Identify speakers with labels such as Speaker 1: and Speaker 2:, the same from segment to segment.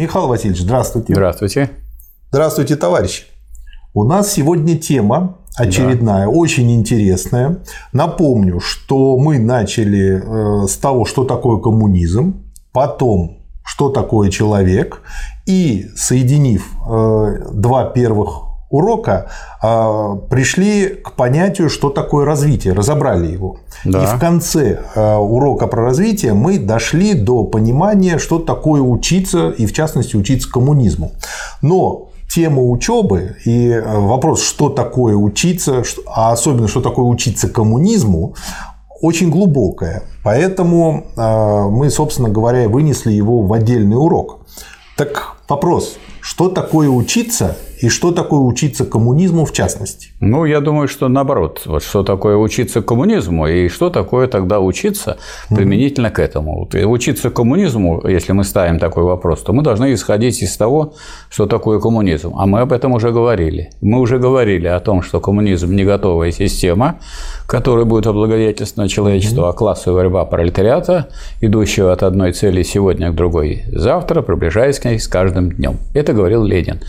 Speaker 1: Михаил Васильевич, здравствуйте.
Speaker 2: Здравствуйте.
Speaker 1: Здравствуйте, товарищи. У нас сегодня тема очередная, да. очень интересная. Напомню, что мы начали э, с того, что такое коммунизм, потом, что такое человек, и соединив э, два первых урока э, пришли к понятию, что такое развитие, разобрали его. Да. И в конце урока про развитие мы дошли до понимания, что такое учиться, и в частности учиться коммунизму. Но тема учебы и э, вопрос, что такое учиться, а особенно, что такое учиться коммунизму, очень глубокая. Поэтому э, мы, собственно говоря, вынесли его в отдельный урок. Так вопрос, что такое учиться и что такое учиться коммунизму в частности?
Speaker 2: Ну, я думаю, что наоборот. Вот что такое учиться коммунизму и что такое тогда учиться применительно mm-hmm. к этому. Вот, учиться коммунизму, если мы ставим такой вопрос, то мы должны исходить из того, что такое коммунизм. А мы об этом уже говорили. Мы уже говорили о том, что коммунизм не готовая система, которая будет облагодетельствовать человечество, mm-hmm. а классовая борьба пролетариата, идущего от одной цели сегодня к другой завтра, приближаясь к ней с каждым днем. Это говорил Ленин.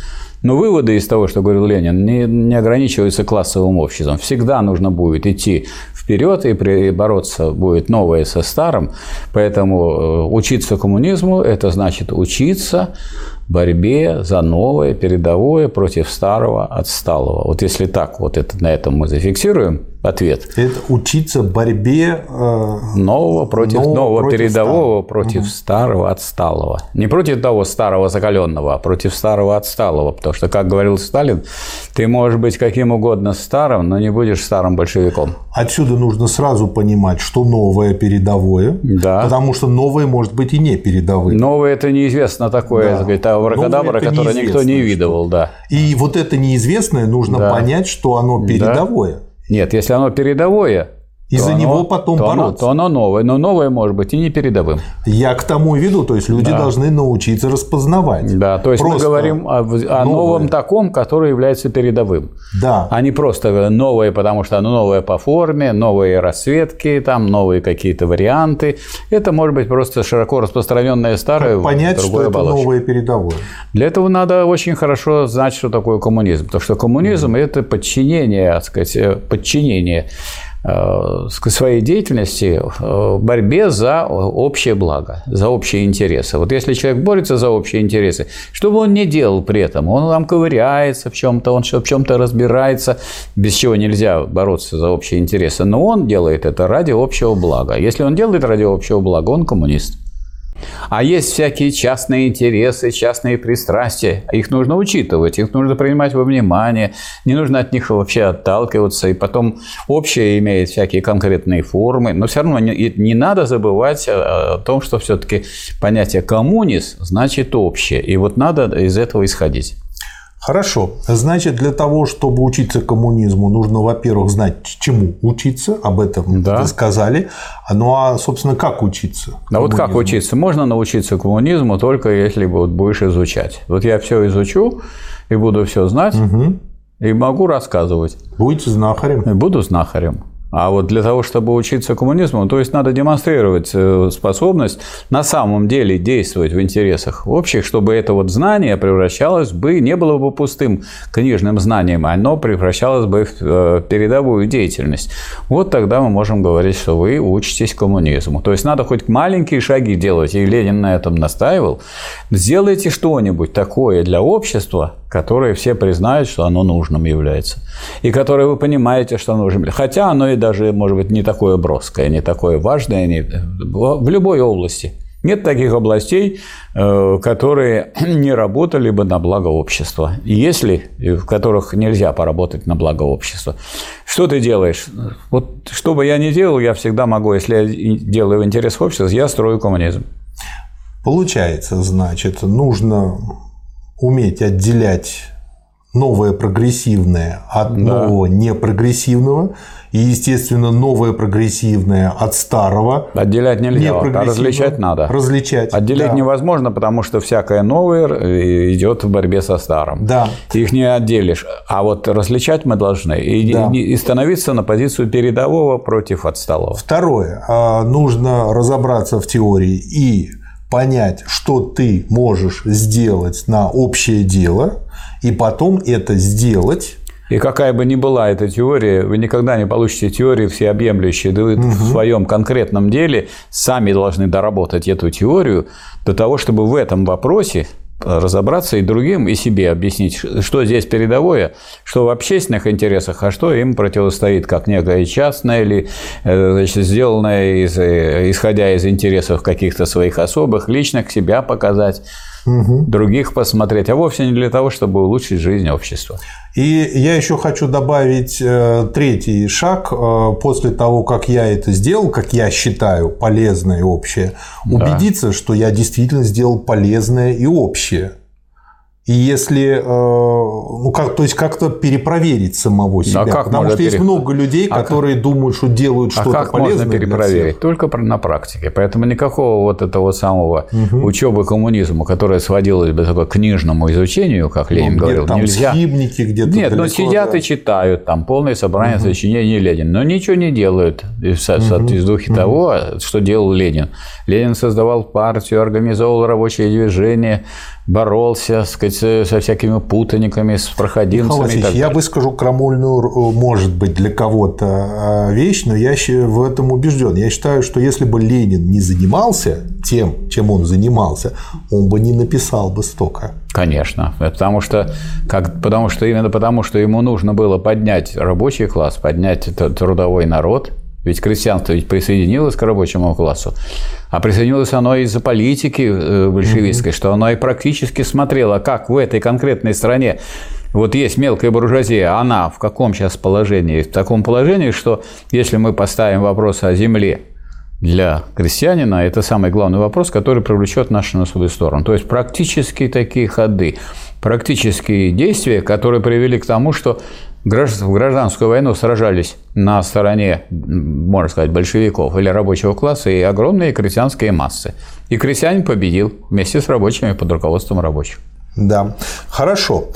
Speaker 2: Но выводы из того, что говорил Ленин, не, не ограничиваются классовым обществом. Всегда нужно будет идти вперед и бороться будет новое со старым. Поэтому э, учиться коммунизму – это значит учиться борьбе за новое, передовое против старого, отсталого. Вот если так, вот это, на этом мы зафиксируем ответ.
Speaker 1: Это учиться борьбе э,
Speaker 2: нового против нового, нового против передового старого. против угу. старого, отсталого. Не против того старого закаленного, а против старого отсталого. Потому что, как говорил Сталин, ты можешь быть каким угодно старым, но не будешь старым большевиком.
Speaker 1: Отсюда нужно сразу понимать, что новое передовое, да. потому что новое может быть и не передовое.
Speaker 2: Новое это неизвестно такое, да. сказать, абракадабра, которое никто не видывал, да.
Speaker 1: И вот это неизвестное нужно да. понять, что оно передовое. Да.
Speaker 2: Нет, если оно передовое,
Speaker 1: и за него потом
Speaker 2: то
Speaker 1: бороться.
Speaker 2: Оно, то оно новое, но новое может быть и не передовым.
Speaker 1: Я к тому и веду, то есть люди да. должны научиться распознавать.
Speaker 2: Да, то есть просто мы говорим о, о новом таком, который является передовым.
Speaker 1: Да.
Speaker 2: А не просто новое, потому что оно новое по форме, новые расцветки, там новые какие-то варианты. Это может быть просто широко распространенное старое.
Speaker 1: Как понять, что это оболочка. новое передовое.
Speaker 2: Для этого надо очень хорошо знать, что такое коммунизм. Потому что коммунизм mm-hmm. это подчинение, так сказать, э, подчинение Э, своей деятельности в борьбе за общее благо, за общие интересы. Вот если человек борется за общие интересы, что бы он ни делал при этом, он там ковыряется в чем-то, он в чем-то разбирается, без чего нельзя бороться за общие интересы, но он делает это ради общего блага. Если он делает ради общего блага, он коммунист. А есть всякие частные интересы, частные пристрастия. Их нужно учитывать, их нужно принимать во внимание. Не нужно от них вообще отталкиваться. И потом общее имеет всякие конкретные формы. Но все равно не, не надо забывать о том, что все-таки понятие коммунист значит общее. И вот надо из этого исходить.
Speaker 1: Хорошо. Значит, для того, чтобы учиться коммунизму, нужно, во-первых, знать, чему учиться, об этом да. вы сказали. Ну а, собственно, как учиться?
Speaker 2: А вот как учиться? Можно научиться коммунизму только если вот будешь изучать. Вот я все изучу и буду все знать, угу. и могу рассказывать.
Speaker 1: Будете знахарем?
Speaker 2: Буду знахарем. А вот для того, чтобы учиться коммунизму, то есть надо демонстрировать э, способность на самом деле действовать в интересах общих, чтобы это вот знание превращалось бы, не было бы пустым книжным знанием, оно превращалось бы в э, передовую деятельность. Вот тогда мы можем говорить, что вы учитесь коммунизму. То есть надо хоть маленькие шаги делать, и Ленин на этом настаивал. Сделайте что-нибудь такое для общества, которое все признают, что оно нужным является, и которое вы понимаете, что нужно. Хотя оно и даже, может быть, не такое броское, не такое важное не... в любой области. Нет таких областей, э, которые не работали бы на благо общества. Если в которых нельзя поработать на благо общества. Что ты делаешь? Вот что бы я ни делал, я всегда могу, если я делаю в интерес общества, я строю коммунизм.
Speaker 1: Получается, значит, нужно уметь отделять новое прогрессивное от да. нового непрогрессивного, и, естественно, новое прогрессивное от старого.
Speaker 2: Отделять нельзя, а различать надо.
Speaker 1: Различать.
Speaker 2: Отделять да. невозможно, потому что всякое новое э, идет в борьбе со старым.
Speaker 1: Да.
Speaker 2: Их не отделишь. А вот различать мы должны и, да. и становиться на позицию передового против отсталого.
Speaker 1: Второе. А, нужно разобраться в теории и понять, что ты можешь сделать на общее дело, и потом это сделать
Speaker 2: и какая бы ни была эта теория, вы никогда не получите теории всеобъемлющие. Да вы угу. в своем конкретном деле сами должны доработать эту теорию до того, чтобы в этом вопросе разобраться и другим, и себе объяснить, что здесь передовое, что в общественных интересах, а что им противостоит, как некое частное или э, значит, сделанное из, э, исходя из интересов каких-то своих особых, личных себя показать угу. других посмотреть, а вовсе не для того, чтобы улучшить жизнь общества.
Speaker 1: И я еще хочу добавить э, третий шаг. Э, после того, как я это сделал, как я считаю, полезное и общее, да. убедиться, что я действительно сделал полезное и общее. И если, э, ну как, то есть как-то перепроверить самого себя,
Speaker 2: а как
Speaker 1: потому что есть много людей, а которые как... думают, что делают что-то а
Speaker 2: как полезное. можно перепроверить? Только на практике. Поэтому никакого вот этого самого угу. учебы коммунизма, которая сводилась бы к книжному изучению, как ну, Ленин ну, говорил,
Speaker 1: там
Speaker 2: нельзя.
Speaker 1: Схимники где-то.
Speaker 2: Нет, но сидят да. и читают там полное собрание угу. сочинений Ленина, но ничего не делают в соответствии угу. духе угу. того, что делал Ленин. Ленин создавал партию, организовал рабочее движение, боролся сказать, со всякими путаниками, с проходимцами.
Speaker 1: Михаил я выскажу крамольную, э, может быть, для кого-то э, вещь, но я в этом убежден. Я считаю, что если бы Ленин не занимался тем, чем он занимался, он бы не написал бы столько.
Speaker 2: Конечно, потому что, как, потому что именно потому, что ему нужно было поднять рабочий класс, поднять трудовой народ, ведь крестьянство ведь присоединилось к рабочему классу. А присоединилось оно из-за политики э, большевистской, mm-hmm. что оно и практически смотрело, как в этой конкретной стране вот есть мелкая буржуазия, она в каком сейчас положении? В таком положении, что если мы поставим вопрос о земле для крестьянина, это самый главный вопрос, который привлечет нашу на свою сторону. То есть практически такие ходы, практические действия, которые привели к тому, что в гражданскую войну сражались на стороне, можно сказать, большевиков или рабочего класса и огромные крестьянские массы. И крестьянин победил вместе с рабочими под руководством рабочих.
Speaker 1: Да, хорошо.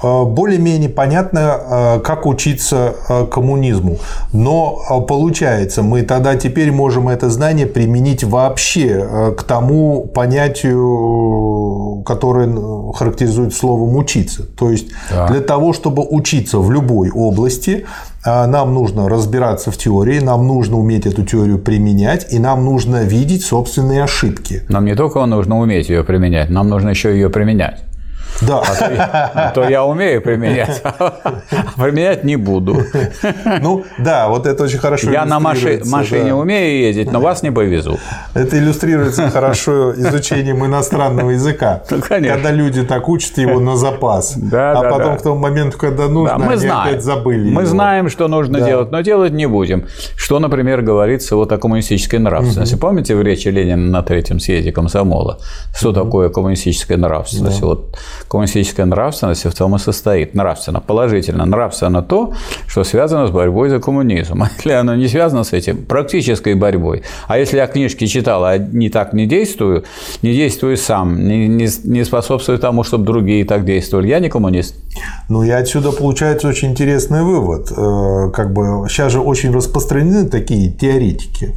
Speaker 1: Э, более-менее понятно, э, как учиться э, коммунизму. Но получается, мы тогда теперь можем это знание применить вообще к тому понятию, которое характеризует словом учиться. То есть да. для того, чтобы учиться в любой области, нам нужно разбираться в теории, нам нужно уметь эту теорию применять, и нам нужно видеть собственные ошибки.
Speaker 2: Нам не только нужно уметь ее применять, нам нужно еще ее применять.
Speaker 1: Да.
Speaker 2: А то, я, то я умею применять, а применять не буду.
Speaker 1: Ну, да, вот это очень хорошо
Speaker 2: Я на маши, машине да. умею ездить, но вас не повезу.
Speaker 1: Это иллюстрируется хорошо изучением иностранного языка. Ну, конечно. Когда люди так учат его на запас. Да, а да, потом да. к тому моменту, когда нужно, да, мы они знаем. опять забыли
Speaker 2: Мы его. знаем, что нужно да. делать, но делать не будем. Что, например, говорится вот о коммунистической нравственности. Угу. Помните в речи Ленина на третьем съезде комсомола? Что угу. такое коммунистическая нравственность? Да. Вот коммунистическая нравственность в том и состоит. Нравственно, положительно. Нравственно то, что связано с борьбой за коммунизм. А если оно не связано с этим, практической борьбой. А если я книжки читал, а не так не действую, не действую сам, не, не, не способствую тому, чтобы другие так действовали, я не коммунист.
Speaker 1: Ну и отсюда получается очень интересный вывод. Э, как бы сейчас же очень распространены такие теоретики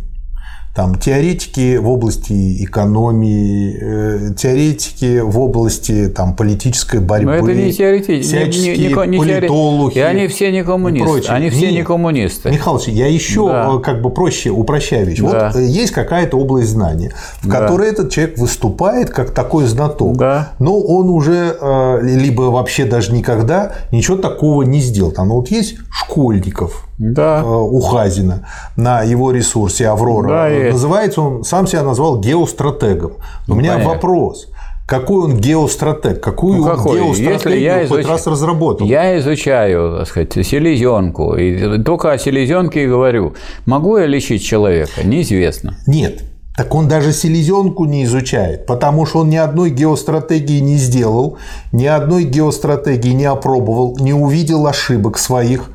Speaker 1: там теоретики в области экономии, э, теоретики в области там, политической борьбы.
Speaker 2: Но это не теоретики, всяческие не, не, не, политологи. И они все не коммунисты. Они все Нет, не коммунисты.
Speaker 1: Михалыч, я еще да. Э, как бы проще упрощаю вещь. Да. Вот э, есть какая-то область знания, в да. которой этот человек выступает как такой знаток. Да. Но он уже либо вообще даже никогда ничего такого не сделал. Там ну, вот есть школьников, да. у Хазина на его ресурсе Аврора. Да, Называется он, сам себя назвал геостратегом. У меня понятно. вопрос. Какой он геостратег? Какую ну, какой? геостратегию я хоть изуч... раз разработал?
Speaker 2: Я изучаю, так сказать, селезенку. И только о селезенке и говорю. Могу я лечить человека? Неизвестно.
Speaker 1: Нет. Так он даже селезенку не изучает, потому что он ни одной геостратегии не сделал, ни одной геостратегии не опробовал, не увидел ошибок своих.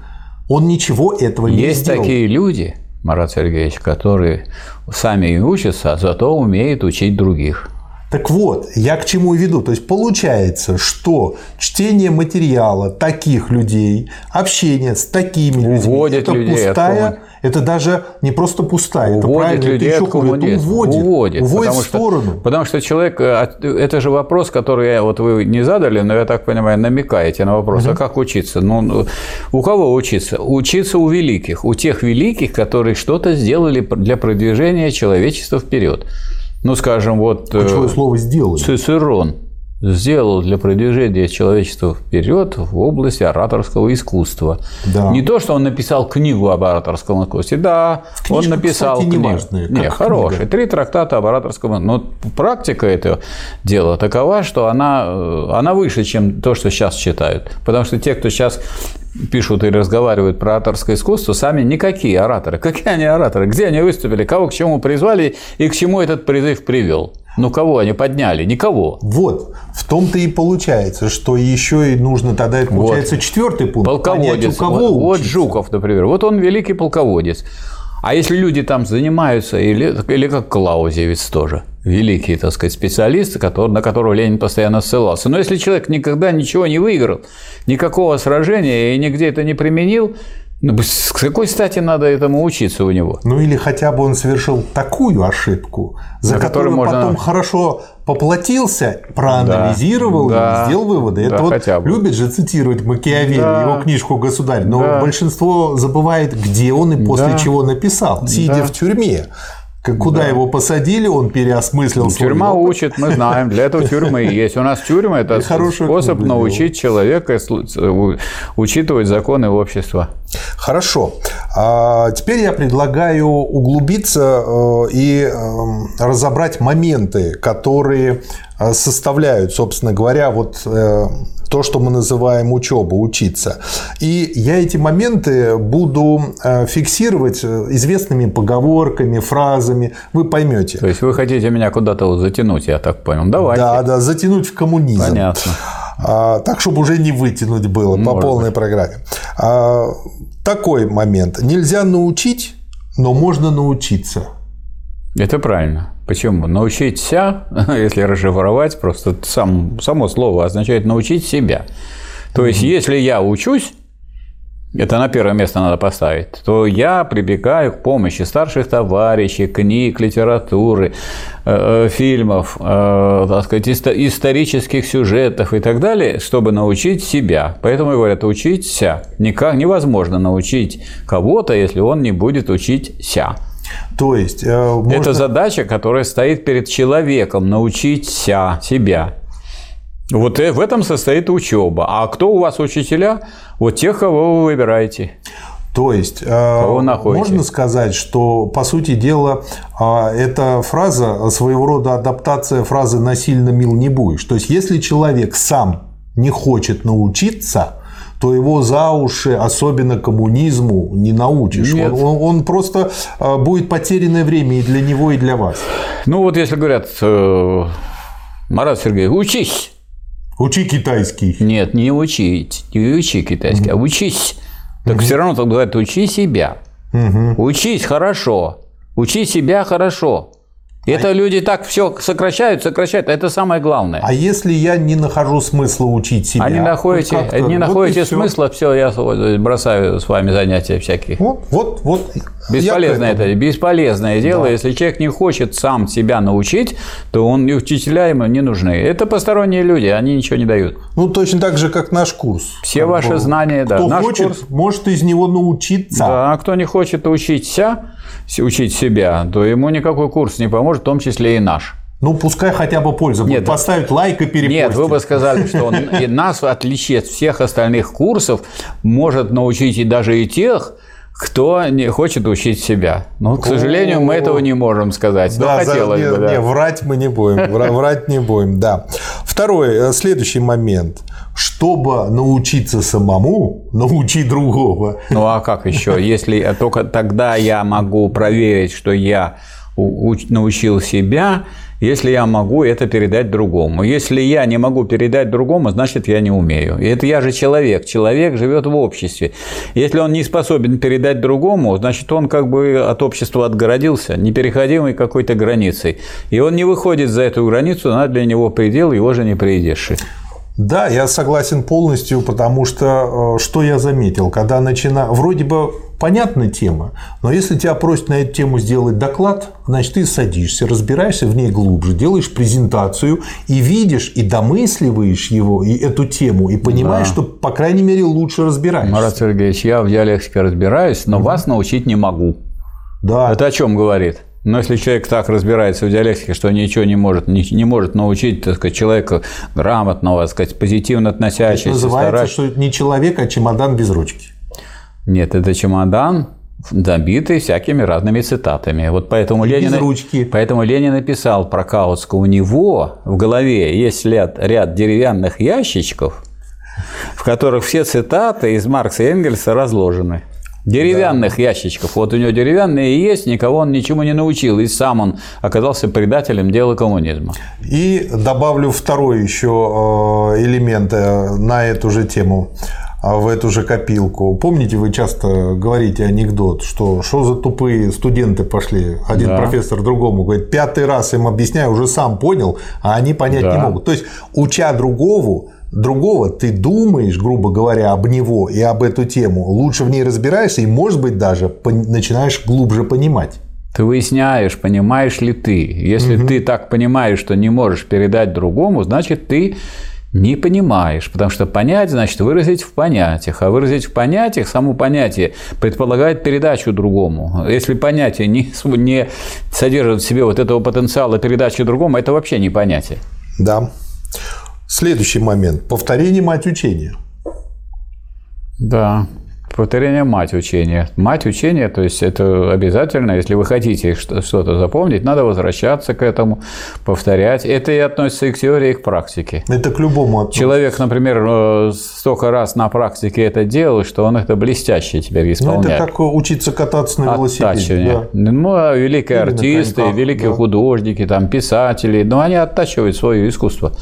Speaker 1: Он ничего этого не
Speaker 2: Есть
Speaker 1: сделал.
Speaker 2: Есть такие люди, Марат Сергеевич, которые сами и учатся, а зато умеют учить других.
Speaker 1: Так вот, я к чему веду. То есть получается, что чтение материала таких людей, общение с такими людьми,
Speaker 2: Уводит
Speaker 1: это
Speaker 2: людей
Speaker 1: пустая, это даже не просто пустая, это правильно,
Speaker 2: людей
Speaker 1: это еще уводит,
Speaker 2: уводит,
Speaker 1: уводит
Speaker 2: потому
Speaker 1: в сторону.
Speaker 2: Что, потому что человек, от- это же вопрос, который я- вот вы не задали, но я так понимаю, намекаете на вопрос, а как учиться? Ну, ну, у кого учиться? Учиться у великих, у тех великих, которые что-то сделали для продвижения человечества вперед. Ну, скажем, вот э,
Speaker 1: Ключевое слово сделали.
Speaker 2: Цицерон сделал для продвижения человечества вперед в области ораторского искусства.
Speaker 1: Да.
Speaker 2: Не то, что он написал книгу об ораторском искусстве, да, он
Speaker 1: Книжка,
Speaker 2: написал
Speaker 1: кстати,
Speaker 2: книгу.
Speaker 1: неважная,
Speaker 2: Не,
Speaker 1: как
Speaker 2: хороший.
Speaker 1: книга.
Speaker 2: Три трактата об ораторском Но практика этого дела такова, что она, э, она выше, чем то, что сейчас читают. Потому что те, кто сейчас пишут и разговаривают про ораторское искусство, сами никакие ораторы. Какие они ораторы? Где они выступили? Кого к чему призвали и к чему этот призыв привел? Ну, кого они подняли? Никого.
Speaker 1: Вот, в том-то и получается, что еще и нужно тогда, это получается четвертый пункт. понять,
Speaker 2: Полководец.
Speaker 1: у кого
Speaker 2: вот, вот. Жуков, например. Вот он великий полководец. А если люди там занимаются, или, или как Клаузевиц тоже, великий, так сказать, специалист, который, на которого Ленин постоянно ссылался. Но если человек никогда ничего не выиграл, никакого сражения и нигде это не применил, ну, с какой стати надо этому учиться у него?
Speaker 1: Ну или хотя бы он совершил такую ошибку, за
Speaker 2: За которую
Speaker 1: которую
Speaker 2: можно-
Speaker 1: потом хорошо поплатился, проанализировал
Speaker 2: Да.
Speaker 1: и сделал выводы. Это
Speaker 2: Да,
Speaker 1: вот
Speaker 2: хотя бы.
Speaker 1: любит же цитировать Макиавелли,
Speaker 2: Да.
Speaker 1: его книжку «Государь», но
Speaker 2: Да.
Speaker 1: большинство забывает, где он и после
Speaker 2: Да.
Speaker 1: чего написал, сидя
Speaker 2: Да.
Speaker 1: в тюрьме. Куда его посадили, он переосмыслил свой
Speaker 2: Тюрьма
Speaker 1: опыт.
Speaker 2: учит, мы знаем, для этого тюрьмы и есть. У нас тюрьма – это способ научить человека учитывать законы общества.
Speaker 1: Хорошо. А Теперь я предлагаю углубиться э, и э, разобрать моменты, которые э, составляют, собственно говоря, вот то, что мы называем учеба, учиться. И я эти моменты буду э, фиксировать э, известными поговорками, фразами. Вы поймете.
Speaker 2: То есть вы хотите меня куда-то вот затянуть, я так понял. Давайте.
Speaker 1: Да, да, затянуть в коммунизм.
Speaker 2: Понятно.
Speaker 1: А, так, чтобы уже не вытянуть было по
Speaker 2: Может
Speaker 1: полной программе. А, такой момент. Нельзя научить, но можно научиться.
Speaker 2: Это правильно. Почему? Научиться, если расшифровать, просто сам, само слово означает научить себя. То есть, если я учусь, это на первое место надо поставить, то я прибегаю к помощи старших товарищей, книг, литературы, э, э, фильмов, э, так сказать, исто- исторических сюжетов и так далее, чтобы научить себя. Поэтому говорят, учиться. Никак невозможно научить кого-то, если он не будет учить ся.
Speaker 1: То есть, э, можно-
Speaker 2: Это задача, которая стоит перед человеком научить себя. Вот э- в этом состоит учеба. А кто у вас учителя? Вот тех, кого вы выбираете.
Speaker 1: То есть, э,
Speaker 2: находите?
Speaker 1: можно сказать, что, по сути дела, эта фраза своего рода адаптация фразы «насильно мил не будешь». То есть, если человек сам не хочет научиться, то его за уши, особенно коммунизму, не научишь.
Speaker 2: Нет.
Speaker 1: Он, он- он просто э, будет потерянное время и для него, и для вас.
Speaker 2: Ну вот если говорят, э, Марат Сергеевич, учись.
Speaker 1: Учи китайский.
Speaker 2: Нет, не учить, не учи китайский, а учись. Так все равно так говорят, учи себя. Учись хорошо. Учи себя хорошо. Это люди так все сокращают, сокращают, а это самое главное.
Speaker 1: А если я не нахожу смысла учить себя?
Speaker 2: А не находите,
Speaker 1: Вот
Speaker 2: не
Speaker 1: вот
Speaker 2: находите
Speaker 1: всё.
Speaker 2: смысла, все, я бросаю с вами занятия всякие.
Speaker 1: Вот, вот, вот.
Speaker 2: Бесполезное это, бесполезное дело. Если человек не хочет сам себя научить, то он и учителя ему не нужны. Это посторонние люди, они ничего не дают.
Speaker 1: Ну, точно так же, как наш курс.
Speaker 2: Все
Speaker 1: Как
Speaker 2: ваши знания, да.
Speaker 1: Кто
Speaker 2: Наш
Speaker 1: хочет,
Speaker 2: курс-
Speaker 1: может из него научиться.
Speaker 2: Да, а кто не хочет учиться, учить себя, то ему никакой курс не поможет, в том числе и наш.
Speaker 1: Ну, пускай хотя бы польза будет.
Speaker 2: Нет.
Speaker 1: Поставить лайк и перепостить.
Speaker 2: Нет, вы бы сказали, что он и нас, в отличие от всех остальных курсов, может научить и даже и тех, кто не хочет учить себя. Но, к сожалению, мы этого не можем сказать. Но
Speaker 1: Да, за-
Speaker 2: хотелось
Speaker 1: не,
Speaker 2: бы, да.
Speaker 1: не, врать мы не будем. вра- Врать не будем, да. Второй, э, следующий момент. Чтобы научиться самому, научи другого.
Speaker 2: Ну а как еще? Если только тогда я могу проверить, что я научил себя, если я могу это передать другому. Если я не могу передать другому, значит, я не умею. И это я же человек. Человек живет в обществе. Если он не способен передать другому, значит, он как бы от общества отгородился, непереходимой какой-то границей. И он не выходит за эту границу, она для него предел, его же не приедешь.
Speaker 1: Да, я согласен полностью, потому что э, что я заметил, когда начина... Вроде бы понятная тема, но если тебя просят на эту тему сделать доклад, значит, ты садишься, разбираешься в ней глубже, делаешь презентацию и видишь, и домысливаешь его, и эту тему, и понимаешь, да. что, по крайней мере, лучше разбираешься.
Speaker 2: Марат Сергеевич, я в диалектике разбираюсь, но угу. вас научить не могу. Да. Это о чем говорит? Но если человек так разбирается в диалектике, что ничего не может, не, не может научить так сказать, человека грамотного, так сказать, позитивно относящегося.
Speaker 1: Это называется, старать... что это не человек, а чемодан без ручки.
Speaker 2: Нет, это чемодан, забитый всякими разными цитатами. Вот поэтому
Speaker 1: и
Speaker 2: Ленин,
Speaker 1: без ручки.
Speaker 2: поэтому Ленин написал про Каутска. У него в голове есть ряд, ряд деревянных ящичков, в которых все цитаты из Маркса и Энгельса разложены. Деревянных да. ящичков. Вот у него деревянные есть, никого он ничему не научил. И сам он оказался предателем дела коммунизма.
Speaker 1: И добавлю второй еще э, элемент э, на эту же тему э, в эту же копилку. Помните, вы часто говорите анекдот, что что за тупые студенты пошли, один да. профессор другому говорит, пятый раз им объясняю, уже сам понял, а они понять да. не могут. То есть, уча другого, другого, ты думаешь, грубо говоря, об него и об эту тему, лучше в ней разбираешься и, может быть, даже начинаешь глубже понимать.
Speaker 2: Ты выясняешь, понимаешь ли ты. Если угу. ты так понимаешь, что не можешь передать другому, значит, ты не понимаешь, потому что понять значит выразить в понятиях, а выразить в понятиях само понятие предполагает передачу другому. Если понятие не, не содержит в себе вот этого потенциала передачи другому, это вообще не понятие.
Speaker 1: Да. Следующий момент. Повторение мать учения.
Speaker 2: Да. Повторение – мать учения. Мать учения, то есть это обязательно, если вы хотите что-то запомнить, надо возвращаться к этому, повторять. Это и относится и к теории, и к практике.
Speaker 1: Это к любому относится.
Speaker 2: Человек, например, э, столько раз на практике это делал, что он это блестяще теперь исполняет. Ну,
Speaker 1: это как учиться кататься на велосипеде.
Speaker 2: Да. Ну, а великие Или артисты, великие да. художники, там, писатели, ну, они оттачивают свое искусство.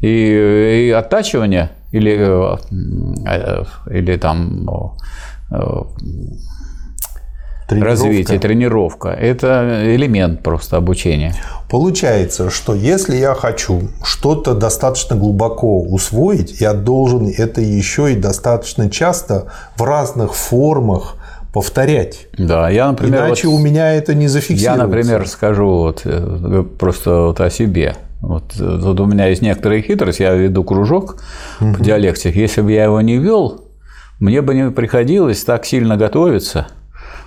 Speaker 2: И, и оттачивание или, э, э, или там э, тренировка. развитие, тренировка – это элемент просто обучения.
Speaker 1: Получается, что если я хочу что-то достаточно глубоко усвоить, я должен это еще и достаточно часто в разных формах повторять.
Speaker 2: Да, я, например,
Speaker 1: Иначе вот, у меня это не зафиксируется.
Speaker 2: Я, например, скажу вот, просто вот о себе. Вот тут у меня есть некоторая хитрость, я веду кружок угу. по диалектике. Если бы я его не вел, мне бы не приходилось так сильно готовиться,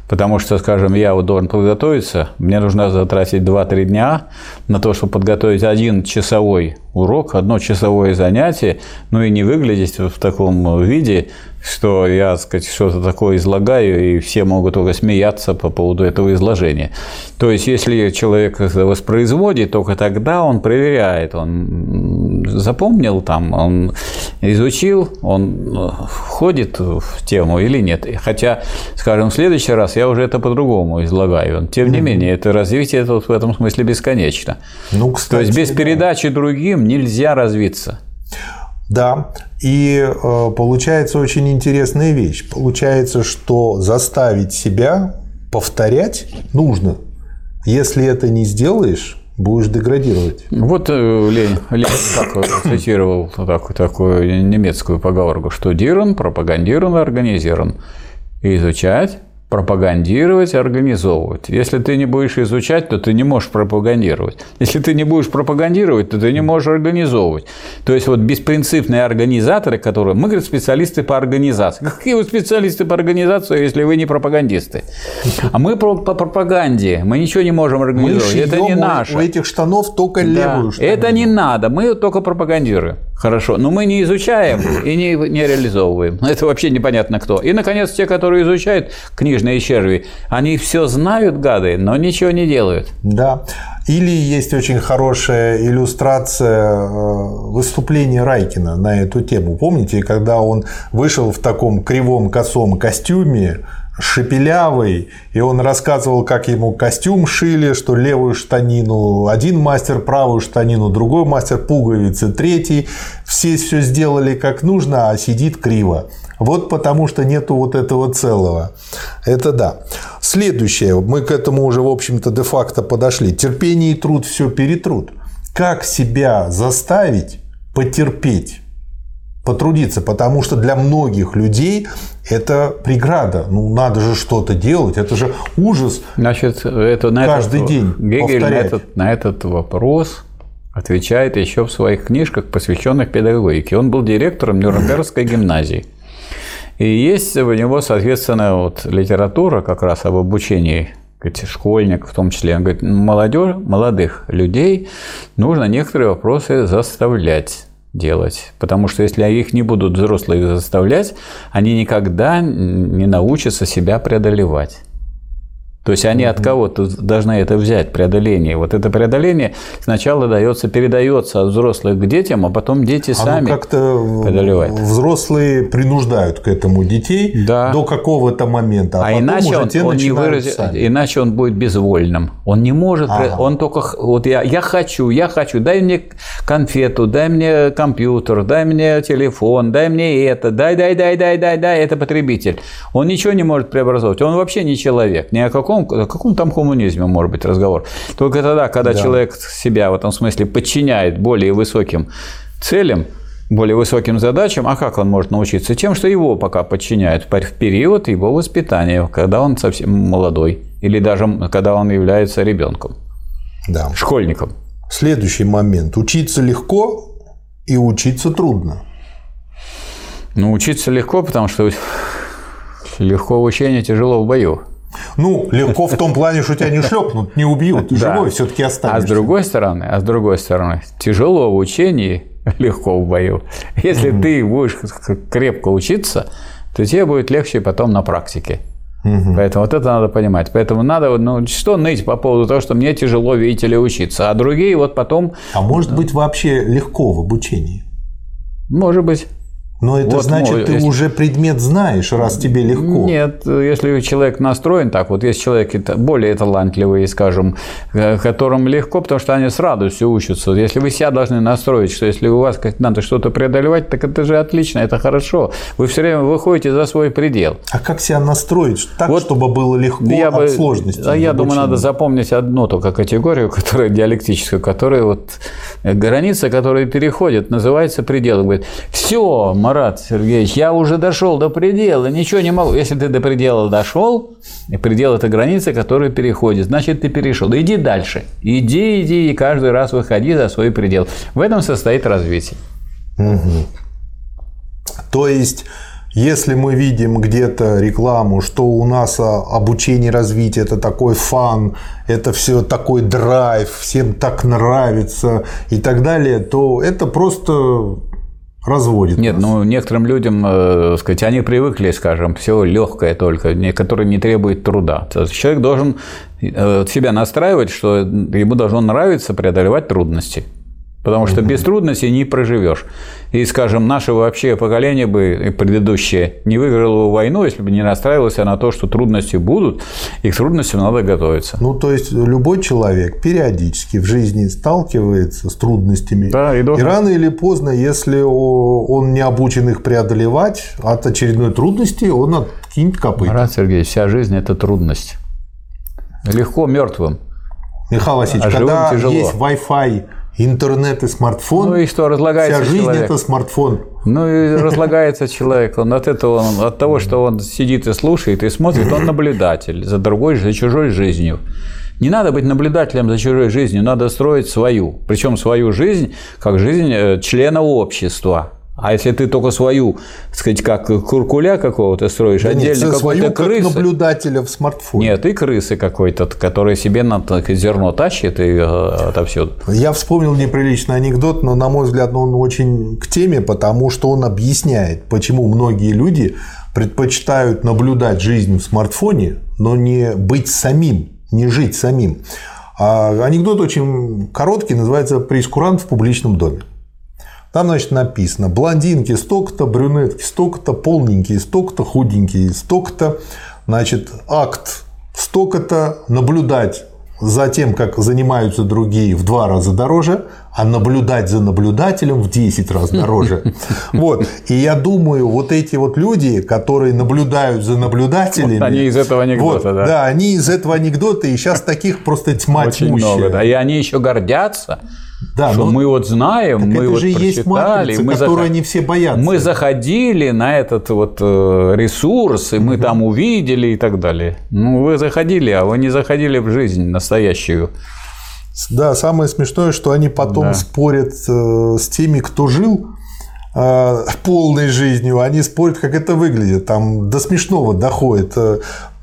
Speaker 2: потому что, скажем, я вот должен подготовиться, мне нужно затратить 2-3 дня на то, чтобы подготовить один часовой урок, одно часовое занятие, ну и не выглядеть в таком виде, что я, так сказать, что-то такое излагаю, и все могут только смеяться по поводу этого изложения. То есть, если человек воспроизводит, только тогда он проверяет, он запомнил там, он изучил, он входит в тему или нет. Хотя, скажем, в следующий раз я уже это по-другому излагаю. Тем не менее, это развитие это в этом смысле бесконечно. Ну, кстати, То есть, без передачи другим нельзя развиться.
Speaker 1: Да, и э, получается очень интересная вещь. Получается, что заставить себя повторять нужно. Если это не сделаешь, будешь деградировать.
Speaker 2: Вот э, Лень, Лень так цитировал так, такую немецкую поговорку, что Диран пропагандирован, организирован. изучать пропагандировать, организовывать. Если ты не будешь изучать, то ты не можешь пропагандировать. Если ты не будешь пропагандировать, то ты не можешь организовывать. То есть вот беспринципные организаторы, которые... Мы, говорит, специалисты по организации. Какие вы специалисты по организации, если вы не пропагандисты? А мы по, по пропаганде. Мы ничего не можем организовать. Мы это не наше.
Speaker 1: У этих штанов только да. левую
Speaker 2: штанину. Это не надо. Мы только пропагандируем. Хорошо. Но мы не изучаем и не, не реализовываем. Это вообще непонятно кто. И, наконец, те, которые изучают книжные черви, они все знают, гады, но ничего не делают.
Speaker 1: Да. Или есть очень хорошая иллюстрация э, выступления Райкина на эту тему. Помните, когда он вышел в таком кривом косом костюме, шепелявый, и он рассказывал, как ему костюм шили, что левую штанину один мастер, правую штанину другой мастер, пуговицы третий. Все все сделали как нужно, а сидит криво. Вот потому что нету вот этого целого. Это да. Следующее. Мы к этому уже, в общем-то, де-факто подошли. Терпение и труд все перетрут. Как себя заставить потерпеть? Потрудиться, потому что для многих людей это преграда. Ну, надо же что-то делать, это же ужас.
Speaker 2: Значит, это на
Speaker 1: каждый
Speaker 2: этот,
Speaker 1: день
Speaker 2: Гегель на этот, на этот вопрос отвечает еще в своих книжках, посвященных педагогике. Он был директором Нюрнбергской гимназии. И есть у него, соответственно, вот литература как раз об обучении сказать, школьников в том числе. Он говорит, молодежь, молодых людей нужно некоторые вопросы заставлять делать. Потому что если их не будут взрослые заставлять, они никогда не научатся себя преодолевать. То есть они от кого-то должны это взять, преодоление. Вот это преодоление сначала дается, передается от взрослых к детям, а потом дети
Speaker 1: Оно
Speaker 2: сами
Speaker 1: как-то
Speaker 2: преодолевают.
Speaker 1: взрослые принуждают к этому детей
Speaker 2: Да.
Speaker 1: до какого-то момента, а,
Speaker 2: А,
Speaker 1: потом
Speaker 2: иначе
Speaker 1: уже
Speaker 2: он,
Speaker 1: те
Speaker 2: он не выразит,
Speaker 1: сами.
Speaker 2: иначе он будет безвольным. Он не может,
Speaker 1: Ага.
Speaker 2: он только вот я, я хочу, я хочу, дай мне конфету, дай мне компьютер, дай мне телефон, дай мне это, дай, дай, дай, дай, дай, дай, это потребитель. Он ничего не может преобразовать, он вообще не человек. Ни о каком, о каком там коммунизме может быть разговор. Только тогда, когда
Speaker 1: Да.
Speaker 2: человек себя в этом смысле подчиняет более высоким целям, более высоким задачам, а как он может научиться? Тем, что его пока подчиняют в период его воспитания, когда он совсем молодой, или даже когда он является ребенком,
Speaker 1: Да.
Speaker 2: школьником.
Speaker 1: Следующий момент. Учиться легко и учиться трудно.
Speaker 2: Ну, учиться легко, потому что легко в учении, тяжело в бою.
Speaker 1: Ну, легко в том плане, что тебя не шлепнут, не убьют,
Speaker 2: Да.
Speaker 1: живой все-таки
Speaker 2: А
Speaker 1: останешься.
Speaker 2: с другой стороны, а с другой стороны, тяжело в учении, легко в бою. Если ты будешь крепко учиться, то тебе будет легче потом на практике. Поэтому вот это надо понимать. Поэтому надо, ну, что ныть по поводу того, что мне тяжело, видите ли, учиться. А другие вот потом,
Speaker 1: А может быть вообще легко в обучении?
Speaker 2: может быть,
Speaker 1: Но это
Speaker 2: Вот,
Speaker 1: значит,
Speaker 2: ну,
Speaker 1: ты
Speaker 2: если-
Speaker 1: уже предмет знаешь, раз тебе легко.
Speaker 2: Нет, если человек настроен так, вот есть человек более талантливый, скажем, э, которым легко, потому что они с радостью учатся. Если вы себя должны настроить, что если у вас надо что-то преодолевать, так это же отлично, это хорошо. Вы все время выходите за свой предел.
Speaker 1: А как себя настроить так,
Speaker 2: Вот
Speaker 1: чтобы было легко
Speaker 2: я
Speaker 1: от
Speaker 2: бы-
Speaker 1: сложности?
Speaker 2: а я
Speaker 1: в
Speaker 2: думаю, надо запомнить одну только категорию, которая диалектическую, которая вот э, граница, которая переходит, называется предел. Говорит, все, Марат Сергеевич, я уже дошел до предела, ничего не могу. Если ты до предела дошел, предел это граница, которая переходит, значит ты перешел. Иди дальше, иди, иди, и каждый раз выходи за свой предел. В этом состоит развитие.
Speaker 1: То есть, если мы видим где-то рекламу, что у нас а, обучение развитие это такой фан, это все такой драйв, всем так нравится и так далее, то это просто разводит.
Speaker 2: Нет,
Speaker 1: нас.
Speaker 2: ну некоторым людям, э, сказать, они привыкли, скажем, все легкое только, которое не требует труда. То есть человек должен э, себя настраивать, что ему должно нравиться преодолевать трудности. Потому что без трудностей не проживешь. И, скажем, наше вообще поколение бы и предыдущее не выиграло бы войну, если бы не настраивалось на то, что трудности будут, и к трудностям надо готовиться.
Speaker 1: Ну, то есть любой человек периодически в жизни сталкивается с трудностями.
Speaker 2: Да, и
Speaker 1: и
Speaker 2: должен-
Speaker 1: рано или поздно, если он не обучен их преодолевать, от очередной трудности он откинет копыта.
Speaker 2: Марат Сергеевич, вся жизнь – это трудность. Легко мертвым.
Speaker 1: Михаил Васильевич,
Speaker 2: А
Speaker 1: когда
Speaker 2: тяжело.
Speaker 1: есть Wi-Fi, интернет и смартфон,
Speaker 2: Ну и что, разлагается
Speaker 1: вся жизнь
Speaker 2: человек.
Speaker 1: это смартфон.
Speaker 2: Ну и разлагается человек. Он от этого, он, от того, что он сидит и слушает и смотрит, он наблюдатель за другой, за чужой жизнью. Не надо быть наблюдателем за чужой жизнью, надо строить свою. Причем свою жизнь как жизнь э, члена общества. А если ты только свою, так сказать, как куркуля какого-то строишь,
Speaker 1: Да нет,
Speaker 2: отдельно
Speaker 1: свою
Speaker 2: какой-то
Speaker 1: как
Speaker 2: крысы.
Speaker 1: наблюдателя в смартфоне.
Speaker 2: Нет, и крысы какой-то, который себе на зерно тащит и э, отовсюду.
Speaker 1: Я вспомнил неприличный анекдот, но, на мой взгляд, он очень к теме, потому что он объясняет, почему многие люди предпочитают наблюдать жизнь в смартфоне, но не быть самим, не жить самим. А анекдот очень короткий, называется «Прейскурант в публичном доме». Там, значит, написано блондинки столько-то, брюнетки столько-то, полненькие столько-то, худенькие столько-то. значит, акт столько-то, наблюдать за тем, как занимаются другие, в два раза дороже, а наблюдать за наблюдателем в 10 раз дороже. Вот. И я думаю, вот эти вот люди, которые наблюдают за наблюдателями... Вот
Speaker 2: они из этого анекдота,
Speaker 1: вот,
Speaker 2: да?
Speaker 1: Да, они из этого анекдота, и сейчас таких просто тьма
Speaker 2: Очень
Speaker 1: тьмущая.
Speaker 2: много, да. И они еще гордятся,
Speaker 1: Да,
Speaker 2: что
Speaker 1: ну,
Speaker 2: мы вот знаем,
Speaker 1: так
Speaker 2: мы
Speaker 1: это
Speaker 2: вот
Speaker 1: же есть матрица,
Speaker 2: мы,
Speaker 1: которую
Speaker 2: зах-
Speaker 1: они все боятся.
Speaker 2: мы заходили на этот вот э, ресурс, и мы там увидели и так далее. Ну, вы заходили, а вы не заходили в жизнь настоящую.
Speaker 1: Да, самое смешное, что они потом
Speaker 2: Да.
Speaker 1: спорят э, с теми, кто жил э, полной жизнью, они спорят, как это выглядит. Там до смешного доходит.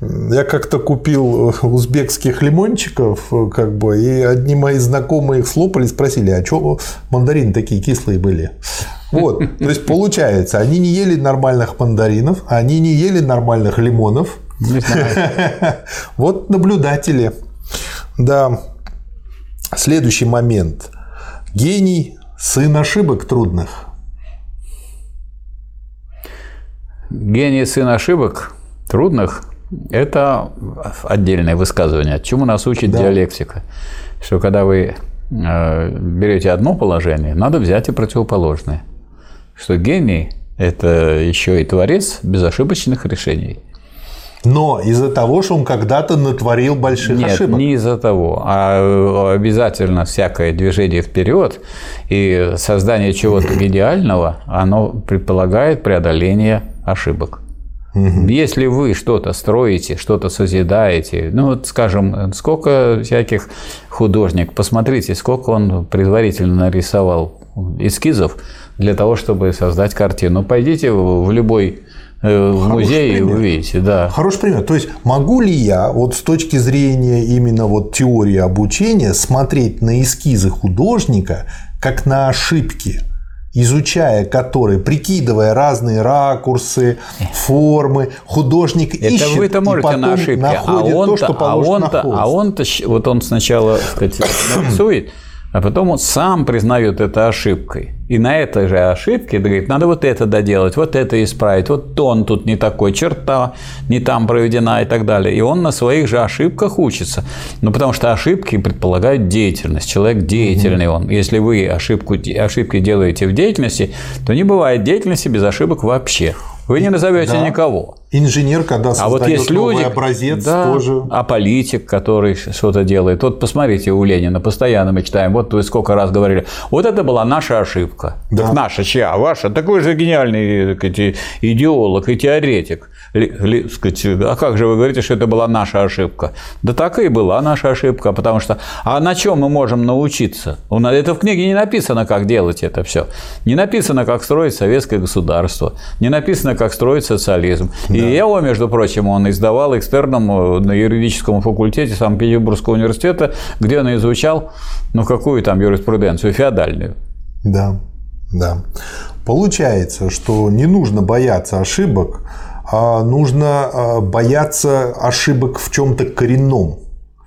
Speaker 1: Я как-то купил э, узбекских лимончиков, э, как бы, и одни мои знакомые их слопали, спросили, а что мандарины такие кислые были? Вот, то есть получается, они не ели нормальных мандаринов, они не ели нормальных лимонов. Вот наблюдатели. Да. Следующий момент. Гений – сын ошибок трудных.
Speaker 2: Гений сын ошибок трудных – это отдельное высказывание. Чему нас учит
Speaker 1: Да.
Speaker 2: диалектика? Что когда вы э, берете одно положение, надо взять и противоположное. Что гений – это еще и творец безошибочных решений.
Speaker 1: Но из-за того, что он когда-то натворил больших
Speaker 2: Нет,
Speaker 1: ошибок.
Speaker 2: не из-за того, а обязательно всякое движение вперед и создание чего-то гениального, оно предполагает преодоление ошибок. Если вы что-то строите, что-то созидаете, ну вот, скажем, сколько всяких художник, посмотрите, сколько он предварительно нарисовал эскизов для того, чтобы создать картину. Пойдите в любой э, в музей и
Speaker 1: пример.
Speaker 2: увидите, да.
Speaker 1: Хороший пример. То есть могу ли я вот с точки зрения именно вот теории обучения смотреть на эскизы художника как на ошибки, изучая которые, прикидывая разные ракурсы, формы, художник
Speaker 2: Это
Speaker 1: ищет
Speaker 2: вы-то
Speaker 1: и
Speaker 2: можете
Speaker 1: потом
Speaker 2: на ошибки, а
Speaker 1: находит то,
Speaker 2: он-то,
Speaker 1: что
Speaker 2: а он-то, а он-то, вот он сначала, так сказать, нарисует, а потом он сам признает это ошибкой. И на этой же ошибке говорит, надо вот это доделать, вот это исправить, вот тон тут не такой, черта не там проведена и так далее. И он на своих же ошибках учится. Ну, потому что ошибки предполагают деятельность. Человек деятельный он. Если вы ошибку, ошибки делаете в деятельности, то не бывает деятельности без ошибок вообще. Вы не назовете
Speaker 1: Да.
Speaker 2: никого.
Speaker 1: Инженер, когда создает
Speaker 2: А вот есть
Speaker 1: новый
Speaker 2: люди,
Speaker 1: образец,
Speaker 2: да,
Speaker 1: тоже.
Speaker 2: а политик, который что-то делает. Вот посмотрите у Ленина, постоянно мы читаем, вот вы сколько раз говорили, вот это была наша ошибка.
Speaker 1: Да.
Speaker 2: Так наша чья? Ваша? Такой же гениальный сказать, идеолог и теоретик. Сказать, а как же вы говорите, что это была наша ошибка? Да так и была наша ошибка, потому что а на чем мы можем научиться? Это в книге не написано, как делать это все. Не написано, как строить советское государство. Не написано, как строить социализм. И его, между прочим, он издавал экстерном на юридическом факультете Санкт-Петербургского университета, где он изучал, ну, какую там юриспруденцию, феодальную.
Speaker 1: Да, да. Получается, что не нужно бояться ошибок, а нужно а, бояться ошибок в чем-то коренном.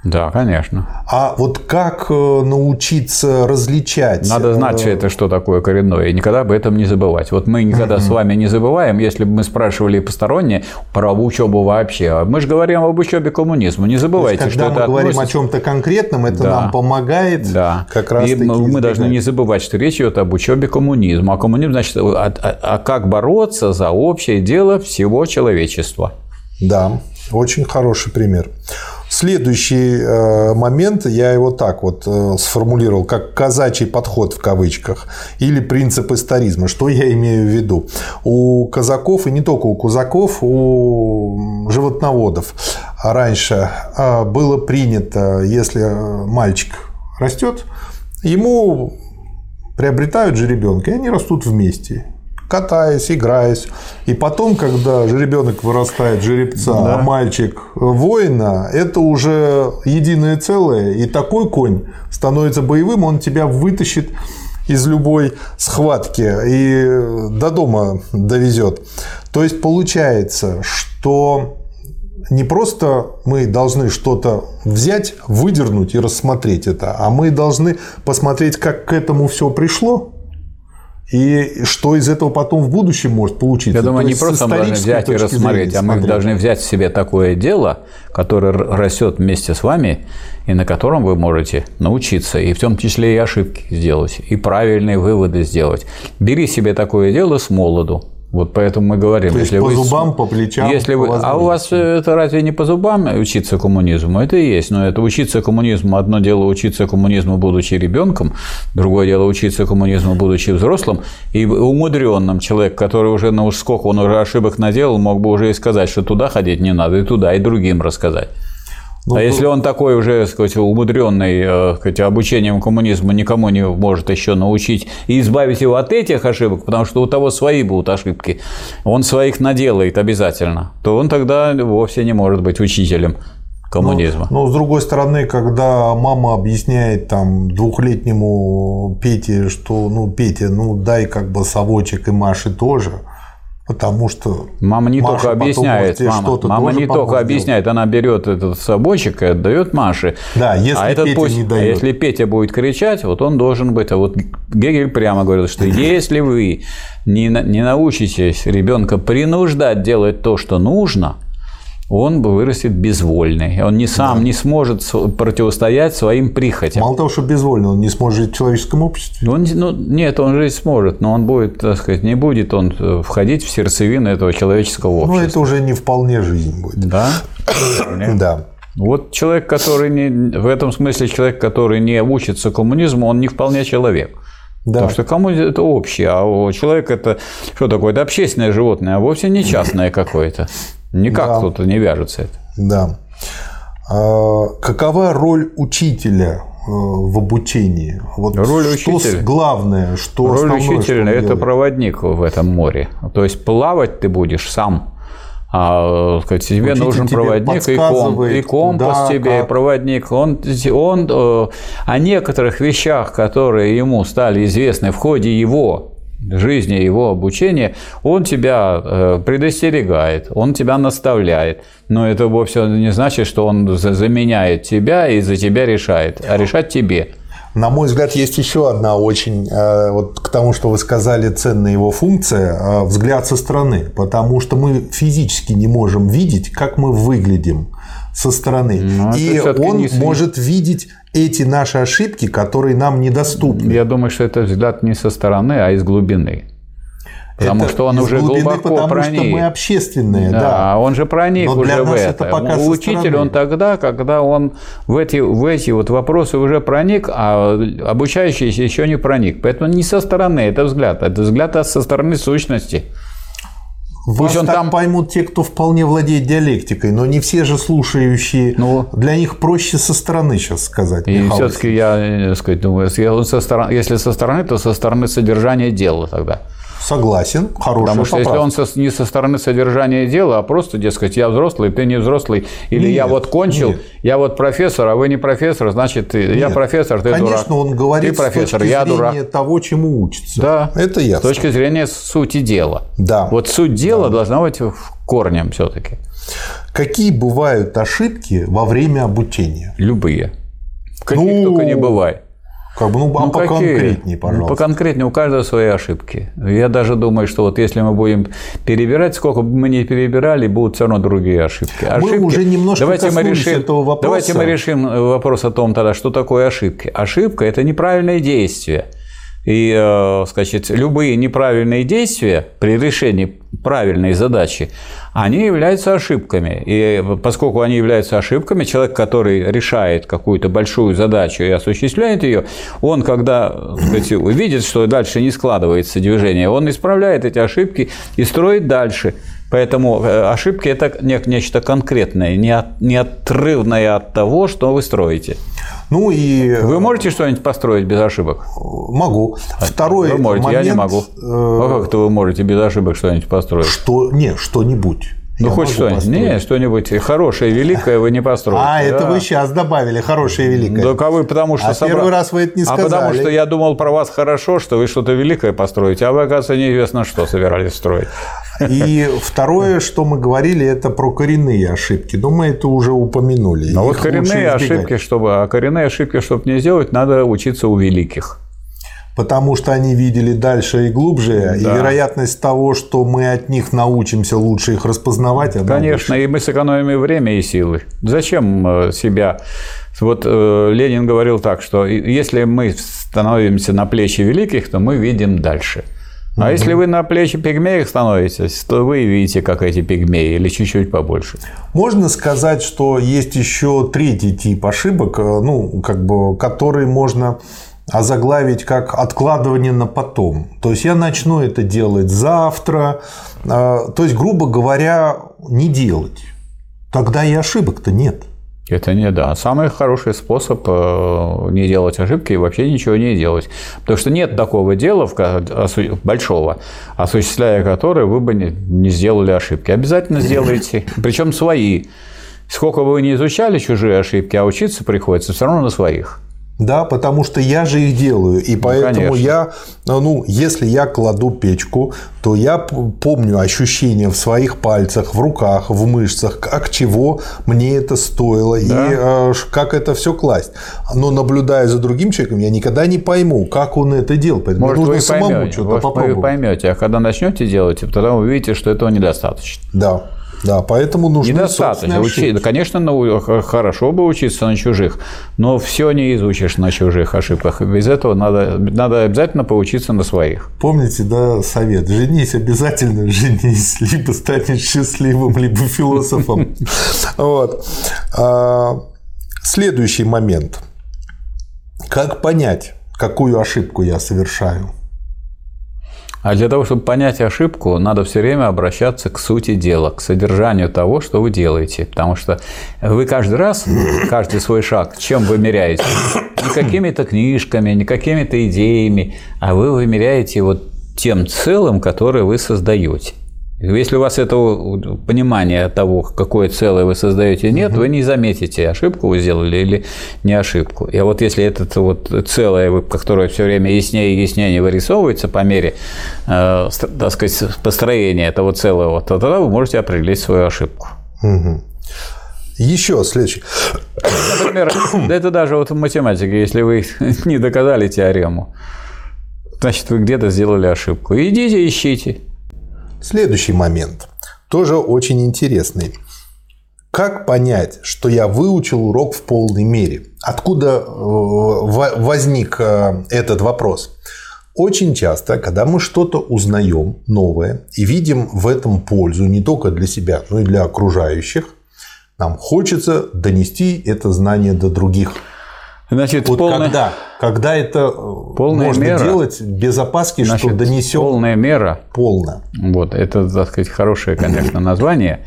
Speaker 2: Да, конечно.
Speaker 1: А вот как э, научиться различать?
Speaker 2: Надо знать,
Speaker 1: э,
Speaker 2: что это что такое коренное, и никогда об этом не забывать. Вот мы никогда с вами не забываем, если бы мы спрашивали посторонние про учебу вообще. А Мы же говорим об учебе коммунизма. Не забывайте,
Speaker 1: Когда
Speaker 2: что
Speaker 1: мы
Speaker 2: это
Speaker 1: говорим о
Speaker 2: относится-
Speaker 1: чем-то конкретном, это
Speaker 2: Да.
Speaker 1: нам помогает
Speaker 2: Да.
Speaker 1: как раз
Speaker 2: И мы, мы должны не забывать, что речь идет об учебе коммунизма. А коммунизм значит, а, а- а как бороться за общее дело всего человечества.
Speaker 1: Да, очень хороший пример. Следующий э, момент, я его так вот э, сформулировал, как казачий подход в кавычках, или принцип историзма. Что я имею в виду? У казаков, и не только у казаков, у животноводов раньше э, было принято, если мальчик растет, ему приобретают жеребенка, и они растут вместе катаясь, играясь. И потом, когда жеребенок вырастает жеребца, а мальчик воина, это уже единое целое. И такой конь становится боевым, он тебя вытащит из любой схватки и до дома довезет. То есть получается, что не просто мы должны что-то взять, выдернуть и рассмотреть это, а мы должны посмотреть, как к этому все пришло, И что из этого потом в будущем может получиться?
Speaker 2: Я думаю, не просто мы должны взять и рассмотреть, а мы смотреть. должны взять себе такое дело, которое растет вместе с вами, и на котором вы можете научиться, и в том числе и ошибки сделать, и правильные выводы сделать. Бери себе такое дело с молоду, вот поэтому мы говорим,
Speaker 1: То если по вы, зубам, по плечам,
Speaker 2: если вы, а у вас это разве не по зубам учиться коммунизму? Это и есть, но это учиться коммунизму. Одно дело учиться коммунизму, будучи ребенком, другое дело учиться коммунизму, будучи взрослым и умудренным человек, который уже на уж сколько он уже ошибок наделал, мог бы уже и сказать, что туда ходить не надо, и туда, и другим рассказать. Ну, а то... если он такой уже, сказать, умудренный э, сказать, обучением коммунизму никому не может еще научить и избавить его от этих ошибок, потому что у того свои будут ошибки, он своих наделает обязательно, то он тогда вовсе не может быть учителем коммунизма.
Speaker 1: Но, но с другой стороны, когда мама объясняет там двухлетнему Пете, что ну Петя, ну дай как бы совочек и Маше тоже, Потому что
Speaker 2: мама не Маша только объясняет, мама, мама не только объясняет, она берет этот собойчик и отдает Маше.
Speaker 1: Да, если а этот Петя пусть, не дает.
Speaker 2: А если Петя будет кричать, вот он должен быть. А вот Гегель прямо говорит, что если вы не, не научитесь ребенка принуждать делать то, что нужно, он вырастет безвольный. Он не сам да. не сможет противостоять своим прихотям.
Speaker 1: Мало того, что безвольный, он не сможет жить в человеческом обществе.
Speaker 2: Он, ну, нет, он жить сможет, но он будет, так сказать, не будет он э, входить в сердцевину этого человеческого ну, общества.
Speaker 1: Ну, это уже не вполне жизнь будет.
Speaker 2: Да?
Speaker 1: Да.
Speaker 2: Вот человек, который не, в этом смысле человек, который не учится коммунизму, он не вполне человек. Да. Потому что кому это общее, а человек это что такое? Это общественное животное, а вовсе не частное какое-то. Никак да. тут не вяжется это.
Speaker 1: Да. А какова роль учителя э, в обучении?
Speaker 2: Вот роль
Speaker 1: что
Speaker 2: учителя.
Speaker 1: главное, что
Speaker 2: Роль
Speaker 1: основное,
Speaker 2: учителя
Speaker 1: что –
Speaker 2: это проводник в этом море. То есть плавать ты будешь сам. А сказать, тебе Учитель нужен тебе проводник и, ком, и компас куда, тебе, как. и проводник. Он, он э, о некоторых вещах, которые ему стали известны в ходе его жизни, его обучения, он тебя э, предостерегает, он тебя наставляет. Но это вовсе не значит, что он заменяет тебя и за тебя решает, а решать тебе.
Speaker 1: На мой взгляд, есть еще одна очень, э, вот к тому, что вы сказали, ценная его функция э, – взгляд со стороны, потому что мы физически не можем видеть, как мы выглядим со стороны. Но ну, и он не... может видеть эти наши ошибки, которые нам недоступны.
Speaker 2: Я думаю, что это взгляд не со стороны, а из глубины. Потому это что он уже глубины, глубоко
Speaker 1: потому
Speaker 2: проник.
Speaker 1: что мы общественные, да.
Speaker 2: да. он же проник Но уже в это. это Учитель он тогда, когда он в эти, в эти вот вопросы уже проник, а обучающийся еще не проник. Поэтому не со стороны, это взгляд, это взгляд со стороны сущности.
Speaker 1: Вас Пусть он так там поймут те, кто вполне владеет диалектикой, но не все же слушающие. Ну, Для них проще со стороны сейчас сказать.
Speaker 2: И все-таки я, э, сказать, думаю, если со стороны, если со стороны, то со стороны содержания дела тогда.
Speaker 1: Согласен, хорошая
Speaker 2: Потому что
Speaker 1: поправка.
Speaker 2: если он со, не со стороны содержания дела, а просто, дескать, я взрослый, ты не взрослый, или нет, я вот кончил, нет. я вот профессор, а вы не профессор, значит, ты, нет. я профессор, ты
Speaker 1: Конечно,
Speaker 2: дурак.
Speaker 1: Конечно, он говорит ты профессор, с точки я зрения дурак. того, чему учится.
Speaker 2: Да,
Speaker 1: это ясно.
Speaker 2: С точки зрения сути дела.
Speaker 1: Да.
Speaker 2: Вот суть дела да. должна быть корнем все-таки.
Speaker 1: Какие бывают ошибки во время обучения?
Speaker 2: Любые. Каких ну, только не бывает.
Speaker 1: Как бы, ну, а ну поконкретнее, пожалуйста. Ну,
Speaker 2: поконкретнее, у каждого свои ошибки. Я даже думаю, что вот если мы будем перебирать, сколько бы мы ни перебирали, будут все равно другие ошибки. ошибки...
Speaker 1: Мы уже немножко давайте мы решим, этого вопроса.
Speaker 2: Давайте мы решим вопрос о том тогда, что такое ошибки. Ошибка – это неправильное действие. И, э, сказать, любые неправильные действия при решении правильной задачи, они являются ошибками. И поскольку они являются ошибками, человек, который решает какую-то большую задачу и осуществляет ее, он, когда сказать, увидит, что дальше не складывается движение, он исправляет эти ошибки и строит дальше. Поэтому э, ошибки – это нечто конкретное, неотрывное от того, что вы строите.
Speaker 1: Ну и...
Speaker 2: Вы можете что-нибудь построить без ошибок?
Speaker 1: Могу. Второй
Speaker 2: вы можете, момент... я не могу. Э, а как-то вы можете без ошибок что-нибудь построить?
Speaker 1: Что? Не, что-нибудь.
Speaker 2: Ну, хоть что-нибудь. Не, что-нибудь хорошее, великое вы не построите.
Speaker 1: А, это вы сейчас добавили, хорошее, великое.
Speaker 2: Да, а вы потому что... А
Speaker 1: собра... первый раз вы это не сказали.
Speaker 2: А потому что я думал про вас хорошо, что вы что-то великое построите, а вы, оказывается, неизвестно что собирались строить.
Speaker 1: И второе, что мы говорили, это про коренные ошибки. Но мы это уже упомянули.
Speaker 2: Но вот коренные ошибки, чтобы, а коренные ошибки, чтобы не сделать, надо учиться у великих.
Speaker 1: потому что они видели дальше и глубже, да. и вероятность того, что мы от них научимся лучше их распознавать,
Speaker 2: она Конечно, больше. и мы сэкономим и время, и силы. Зачем э, себя... Вот э, Ленин говорил так, что если мы становимся на плечи великих, то мы видим дальше. А если вы на плечи пигмеев становитесь, то вы видите, как эти пигмеи, или чуть-чуть побольше.
Speaker 1: Можно сказать, что есть еще третий тип ошибок, э, ну, как бы, который можно озаглавить как откладывание на потом. То есть я начну это делать завтра. Э, то есть, грубо говоря, не делать. Тогда и ошибок-то нет.
Speaker 2: Это не да. Самый хороший способ э, не делать ошибки и вообще ничего не делать. Потому что нет такого дела большого, осуществляя которое вы бы не сделали ошибки. Обязательно сделайте. Причем свои. Сколько бы вы не изучали чужие ошибки, а учиться приходится все равно на своих.
Speaker 1: Да, потому что я же их делаю. И ну, поэтому конечно. я, ну, если я кладу печку, то я помню ощущения в своих пальцах, в руках, в мышцах, как чего мне это стоило да. и э, как это все класть. Но наблюдая за другим человеком, я никогда не пойму, как он это делал.
Speaker 2: Поэтому Может, нужно вы самому поймете, что-то попробовать. Вы поймете, а когда начнете делать, тогда вы увидите, что этого недостаточно.
Speaker 1: Да. Да, поэтому нужно
Speaker 2: Недостаточно. Учи... Конечно, ну, хорошо бы учиться на чужих, но все не изучишь на чужих ошибках. Без этого надо, надо обязательно поучиться на своих.
Speaker 1: Помните, да, совет? Женись обязательно, женись. Либо станешь счастливым, либо философом. Вот. А, следующий момент. Как понять, какую ошибку я совершаю?
Speaker 2: А для того, чтобы понять ошибку, надо все время обращаться к сути дела, к содержанию того, что вы делаете. Потому что вы каждый раз, каждый свой шаг, чем вымеряете? Не какими-то книжками, не какими-то идеями, а вы вымеряете вот тем целым, которое вы создаете. Если у вас этого понимания того, какое целое вы создаете, нет, угу. вы не заметите, ошибку вы сделали или не ошибку. И вот если это вот целое, которое все время яснее и яснее вырисовывается по мере, э, так сказать, построения этого целого, то тогда вы можете определить свою ошибку.
Speaker 1: Угу. Еще следующий.
Speaker 2: Например, да это даже вот в математике, если вы не доказали теорему, значит, вы где-то сделали ошибку. Идите, ищите.
Speaker 1: Следующий момент, тоже очень интересный. Как понять, что я выучил урок в полной мере? Откуда э, возник э, этот вопрос? Очень часто, когда мы что-то узнаем новое и видим в этом пользу не только для себя, но и для окружающих, нам хочется донести это знание до других.
Speaker 2: Значит, вот полная...
Speaker 1: когда, когда это э, полная можно мера, делать без опаски, значит, что донесем
Speaker 2: полная мера
Speaker 1: полная.
Speaker 2: Вот это, так сказать, хорошее, конечно, название.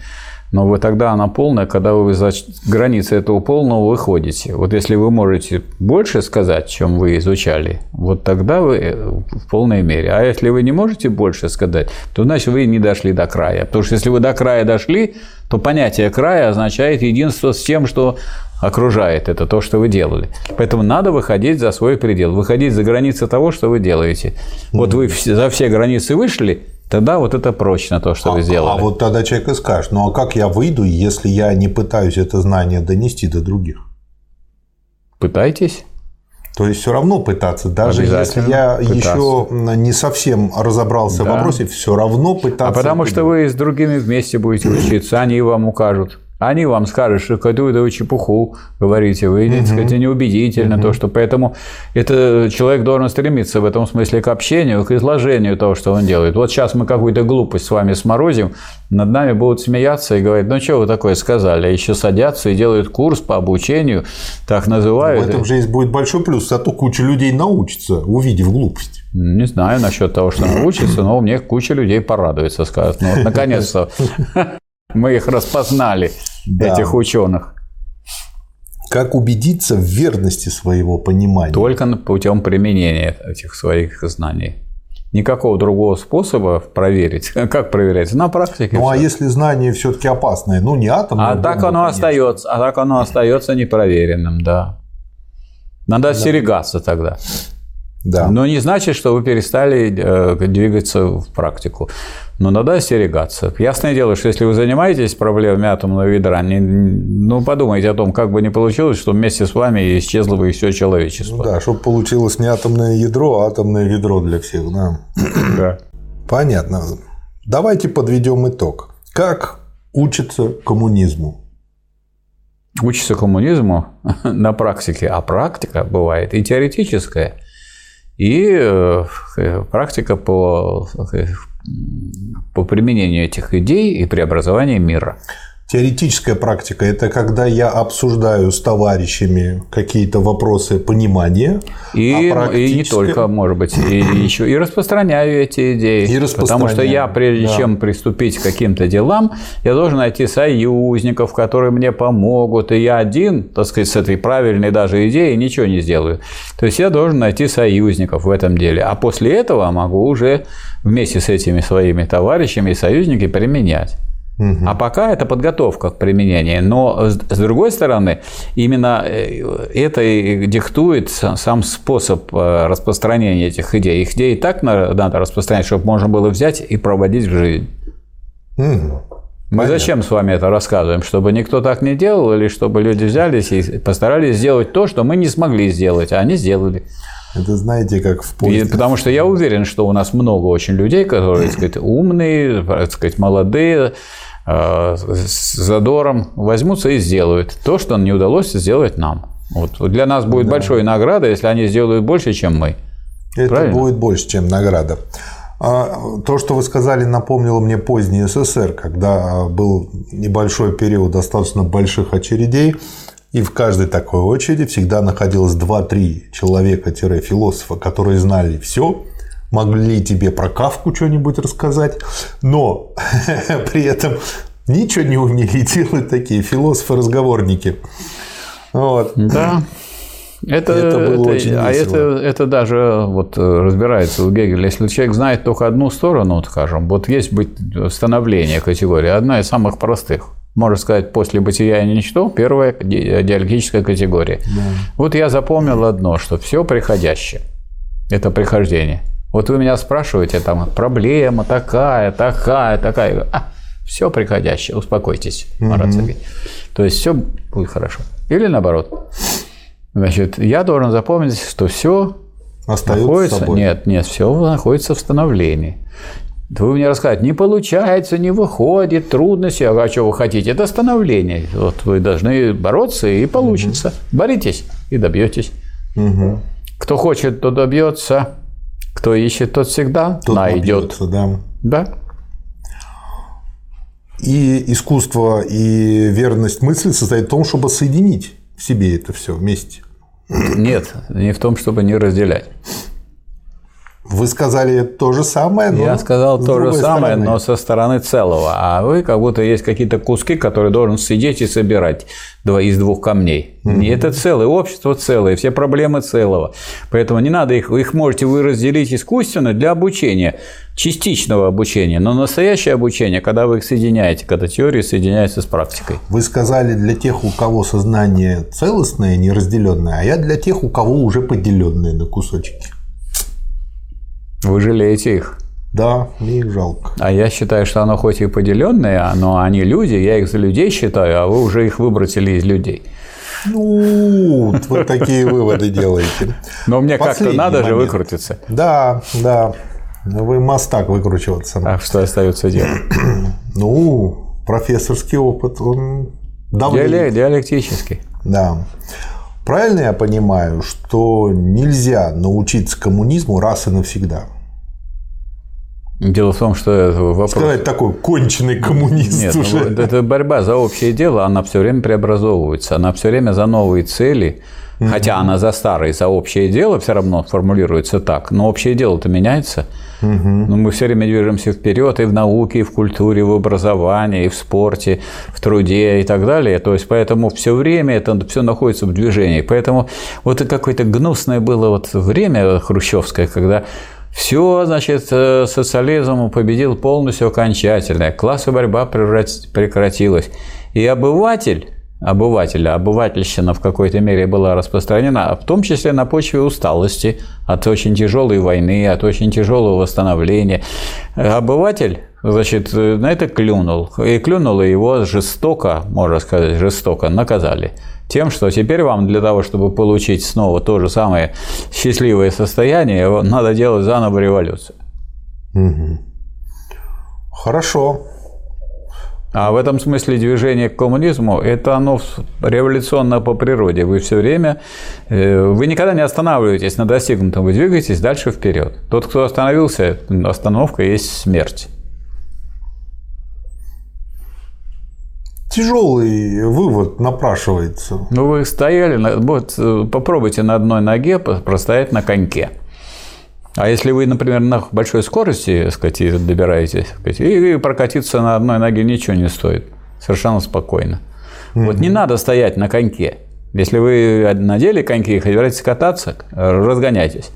Speaker 2: Но вы тогда она полная, когда вы за границы этого полного выходите. Вот если вы можете больше сказать, чем вы изучали, вот тогда вы э, в полной мере. А если вы не можете больше сказать, то значит вы не дошли до края. Потому что если вы до края дошли, то понятие края означает единство с тем, что окружает это то, что вы делали. Поэтому надо выходить за свой предел, выходить за границы того, что вы делаете. Вот вы за все границы вышли, тогда вот это прочно то, что
Speaker 1: а,
Speaker 2: вы сделали.
Speaker 1: А вот тогда человек и скажет, ну а как я выйду, если я не пытаюсь это знание донести до других?
Speaker 2: Пытайтесь.
Speaker 1: То есть все равно пытаться, даже если я пытаться. еще не совсем разобрался да. в вопросе, все равно пытаться. А
Speaker 2: потому что вы с другими вместе будете учиться, они вам укажут. Они вам скажут, что какую-то чепуху говорите, вы, так сказать, неубедительно угу. то, что поэтому это человек должен стремиться в этом смысле к общению, к изложению того, что он делает. Вот сейчас мы какую-то глупость с вами сморозим, над нами будут смеяться и говорить, ну что вы такое сказали, а еще садятся и делают курс по обучению, так называют.
Speaker 1: В этом же есть будет большой плюс, зато куча людей научится, увидев глупость.
Speaker 2: Не знаю насчет того, что научится, но у меня куча людей порадуется, скажут, ну вот наконец-то мы их распознали, да. этих ученых.
Speaker 1: Как убедиться в верности своего понимания?
Speaker 2: Только путем применения этих своих знаний. Никакого другого способа проверить. Как проверять? На практике.
Speaker 1: Ну, а если знание все-таки опасное, ну не атомное.
Speaker 2: А так оно конечно. остается, а так оно остается непроверенным, да. Надо остерегаться тогда.
Speaker 1: Да.
Speaker 2: Но не значит, что вы перестали э, двигаться в практику. Но надо остерегаться. Ясное дело, что если вы занимаетесь проблемами атомного ядра, не, ну подумайте о том, как бы не получилось, что вместе с вами исчезло бы все человечество.
Speaker 1: Ну да, чтобы получилось не атомное ядро, а атомное ведро для всех. Да.
Speaker 2: Да.
Speaker 1: Понятно. Давайте подведем итог. Как учится коммунизму?
Speaker 2: Учится коммунизму на практике, а практика бывает и теоретическая, и э, практика по, э, по применению этих идей и преобразованию мира.
Speaker 1: Теоретическая практика – это когда я обсуждаю с товарищами какие-то вопросы понимания,
Speaker 2: и,
Speaker 1: а
Speaker 2: и не только, может быть, и еще и распространяю эти идеи.
Speaker 1: И
Speaker 2: потому что я, прежде
Speaker 1: да.
Speaker 2: чем приступить к каким-то делам, я должен найти союзников, которые мне помогут, и я один, так сказать, с этой правильной даже идеей ничего не сделаю. То есть я должен найти союзников в этом деле, а после этого могу уже вместе с этими своими товарищами и союзниками применять. А пока это подготовка к применению. Но, с другой стороны, именно это и диктует сам способ э, распространения этих идей. Их идеи так надо распространять, чтобы можно было взять и проводить в жизнь.
Speaker 1: Мгм.
Speaker 2: Мы
Speaker 1: Понятно.
Speaker 2: зачем с вами это рассказываем? Чтобы никто так не делал, или чтобы люди взялись и постарались сделать то, что мы не смогли сделать, а они сделали.
Speaker 1: Это знаете, как в
Speaker 2: И
Speaker 1: поезде.
Speaker 2: потому что я уверен, что у нас много очень людей, которые, так сказать, умные, так сказать, молодые, э, с задором возьмутся и сделают то, что не удалось сделать нам. Вот для нас будет большой награда, если они сделают больше, чем мы.
Speaker 1: Это
Speaker 2: Правильно?
Speaker 1: будет больше, чем награда. А, То, что вы сказали, напомнило мне поздний СССР, когда а, был небольшой период достаточно больших очередей, и в каждой такой очереди всегда находилось 2-3 человека-философа, которые знали все, могли тебе про Кавку что-нибудь рассказать, но при этом ничего не умели делать такие философы-разговорники. Вот.
Speaker 2: Да. Это,
Speaker 1: Это было очень
Speaker 2: а
Speaker 1: весело.
Speaker 2: это, это даже вот э, разбирается у Гегеля. Если человек знает только одну сторону, вот скажем, вот есть быть становление категории, одна из самых простых. Можно сказать, после бытия и ничто, первая ди- диалектическая категория. Вот я запомнил одно, что все приходящее – это прихождение. Вот вы меня спрашиваете, там, проблема такая, такая, такая. А, все приходящее, успокойтесь, Марат Сергеевич. То есть все будет хорошо. Или наоборот. Значит, я должен запомнить, что все
Speaker 1: Остается
Speaker 2: находится.
Speaker 1: собой.
Speaker 2: Нет, нет, все находится в становлении. Вы мне рассказываете, не получается, не выходит, трудности. А что вы хотите? Это становление. Вот вы должны бороться, и получится. Боритесь и добьетесь.
Speaker 1: Мгм.
Speaker 2: Кто хочет, то добьется. Кто ищет, тот всегда
Speaker 1: Тут
Speaker 2: найдет.
Speaker 1: набьется, да.
Speaker 2: Да.
Speaker 1: И искусство и верность мысли состоит в том, чтобы соединить в себе это все вместе.
Speaker 2: Нет, не в том, чтобы не разделять.
Speaker 1: Вы сказали то же самое, но
Speaker 2: Я сказал то же самое,
Speaker 1: стороны.
Speaker 2: но со стороны целого. А вы как будто есть какие-то куски, которые должен сидеть и собирать два из двух камней. И это целое, общество целое, все проблемы целого. Поэтому не надо их, их можете вы разделить искусственно для обучения, частичного обучения. Но настоящее обучение, когда вы их соединяете, когда теория соединяется с практикой.
Speaker 1: Вы сказали для тех, у кого сознание целостное, неразделенное, а я для тех, у кого уже поделенное на кусочки.
Speaker 2: Вы жалеете их.
Speaker 1: Да, мне их жалко.
Speaker 2: А я считаю, что оно хоть и поделенное, но они люди, я их за людей считаю, а вы уже их выбросили из людей.
Speaker 1: Ну, вы такие выводы делаете.
Speaker 2: Но мне как-то надо же выкрутиться.
Speaker 1: Да, да. Вы мастак выкручиваться.
Speaker 2: А что остается делать?
Speaker 1: Ну, профессорский опыт, он давлеет.
Speaker 2: Диале- Диалектический.
Speaker 1: Да. Правильно я понимаю, что нельзя научиться коммунизму раз и навсегда?
Speaker 2: Дело в том, что это вопрос...
Speaker 1: Сказать такой конченый коммунист
Speaker 2: Нет, ну,
Speaker 1: уже.
Speaker 2: вот эта борьба за общее дело, она все время преобразовывается, она все время за новые цели, хотя она за старые, за общее дело все равно формулируется так, но общее дело-то меняется. Но мы все время движемся вперед и в науке, и в культуре, и в образовании, и в спорте, в труде и так далее. То есть поэтому все время это все находится в движении. Поэтому вот это какое-то гнусное было вот время хрущевское, когда все, значит, э, социализм победил полностью окончательно, классовая борьба прекратилась. И обыватель обывателя, обывательщина в какой-то мере была распространена, в том числе на почве усталости от очень тяжелой войны, от очень тяжелого восстановления. Обыватель, значит, на это клюнул. И клюнул и его жестоко, можно сказать, жестоко наказали. Тем, что теперь вам для того, чтобы получить снова то же самое счастливое состояние, надо делать заново революцию.
Speaker 1: Угу. Хорошо.
Speaker 2: А в этом смысле движение к коммунизму – это оно революционно по природе. Вы все время, э, вы никогда не останавливаетесь на достигнутом, вы двигаетесь дальше вперед. Тот, кто остановился, остановка есть смерть.
Speaker 1: Тяжелый вывод напрашивается.
Speaker 2: Ну, вы стояли, вот э, попробуйте на одной ноге простоять на коньке. А если вы, например, на большой скорости сказать, добираетесь, сказать, и прокатиться на одной ноге ничего не стоит. Совершенно спокойно. Mm-hmm. Вот не надо стоять на коньке. Если вы надели коньки и собираетесь кататься, разгоняйтесь.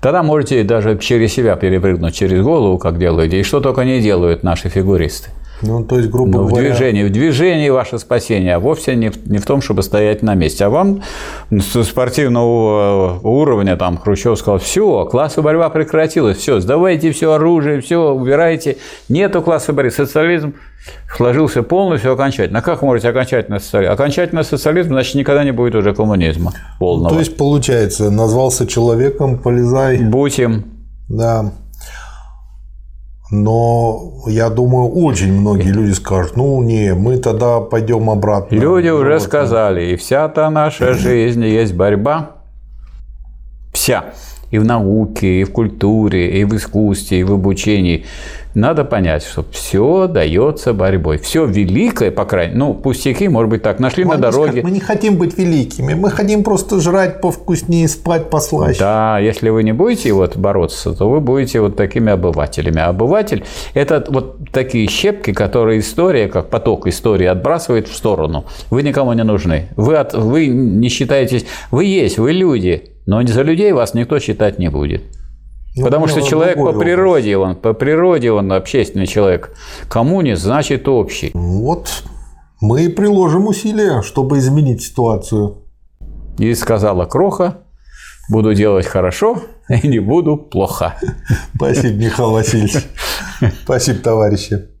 Speaker 2: Тогда можете даже через себя перепрыгнуть через голову, как делаете, и что только не делают наши фигуристы.
Speaker 1: Ну, то есть, грубо
Speaker 2: Но
Speaker 1: говоря...
Speaker 2: В движении, в движении ваше спасение, а вовсе не в, не в том, чтобы стоять на месте. А вам с спортивного уровня, там, Хрущев сказал, все, классовая борьба прекратилась, все, сдавайте все оружие, все, убирайте. Нету классовой борьбы. Социализм сложился полностью окончательно. А как можете окончательно социализм? Окончательно социализм, значит, никогда не будет уже коммунизма полного.
Speaker 1: То есть, получается, назвался человеком, полезай.
Speaker 2: Будь им.
Speaker 1: Да. Но я думаю, очень многие люди скажут, ну не, мы тогда пойдем обратно.
Speaker 2: Люди уже вот. сказали, и вся та наша жизнь есть борьба. Вся. И в науке, и в культуре, и в искусстве, и в обучении надо понять, что все дается борьбой. Все великое, по крайней мере, ну, пустяки, может быть, так, нашли мы на дороге.
Speaker 1: Мы не хотим быть великими, мы хотим просто жрать повкуснее, спать послаще.
Speaker 2: Да, если вы не будете вот бороться, то вы будете вот такими обывателями. А обыватель – это вот такие щепки, которые история, как поток истории, отбрасывает в сторону. Вы никому не нужны. Вы, от, вы не считаетесь… Вы есть, вы люди, но за людей вас никто считать не будет. Ну, Потому что человек по природе, он, по природе он общественный человек. Коммунист значит общий.
Speaker 1: Вот мы и приложим усилия, чтобы изменить ситуацию.
Speaker 2: И сказала Кроха, буду делать хорошо и не буду плохо.
Speaker 1: Спасибо, Михаил Васильевич. Спасибо, товарищи.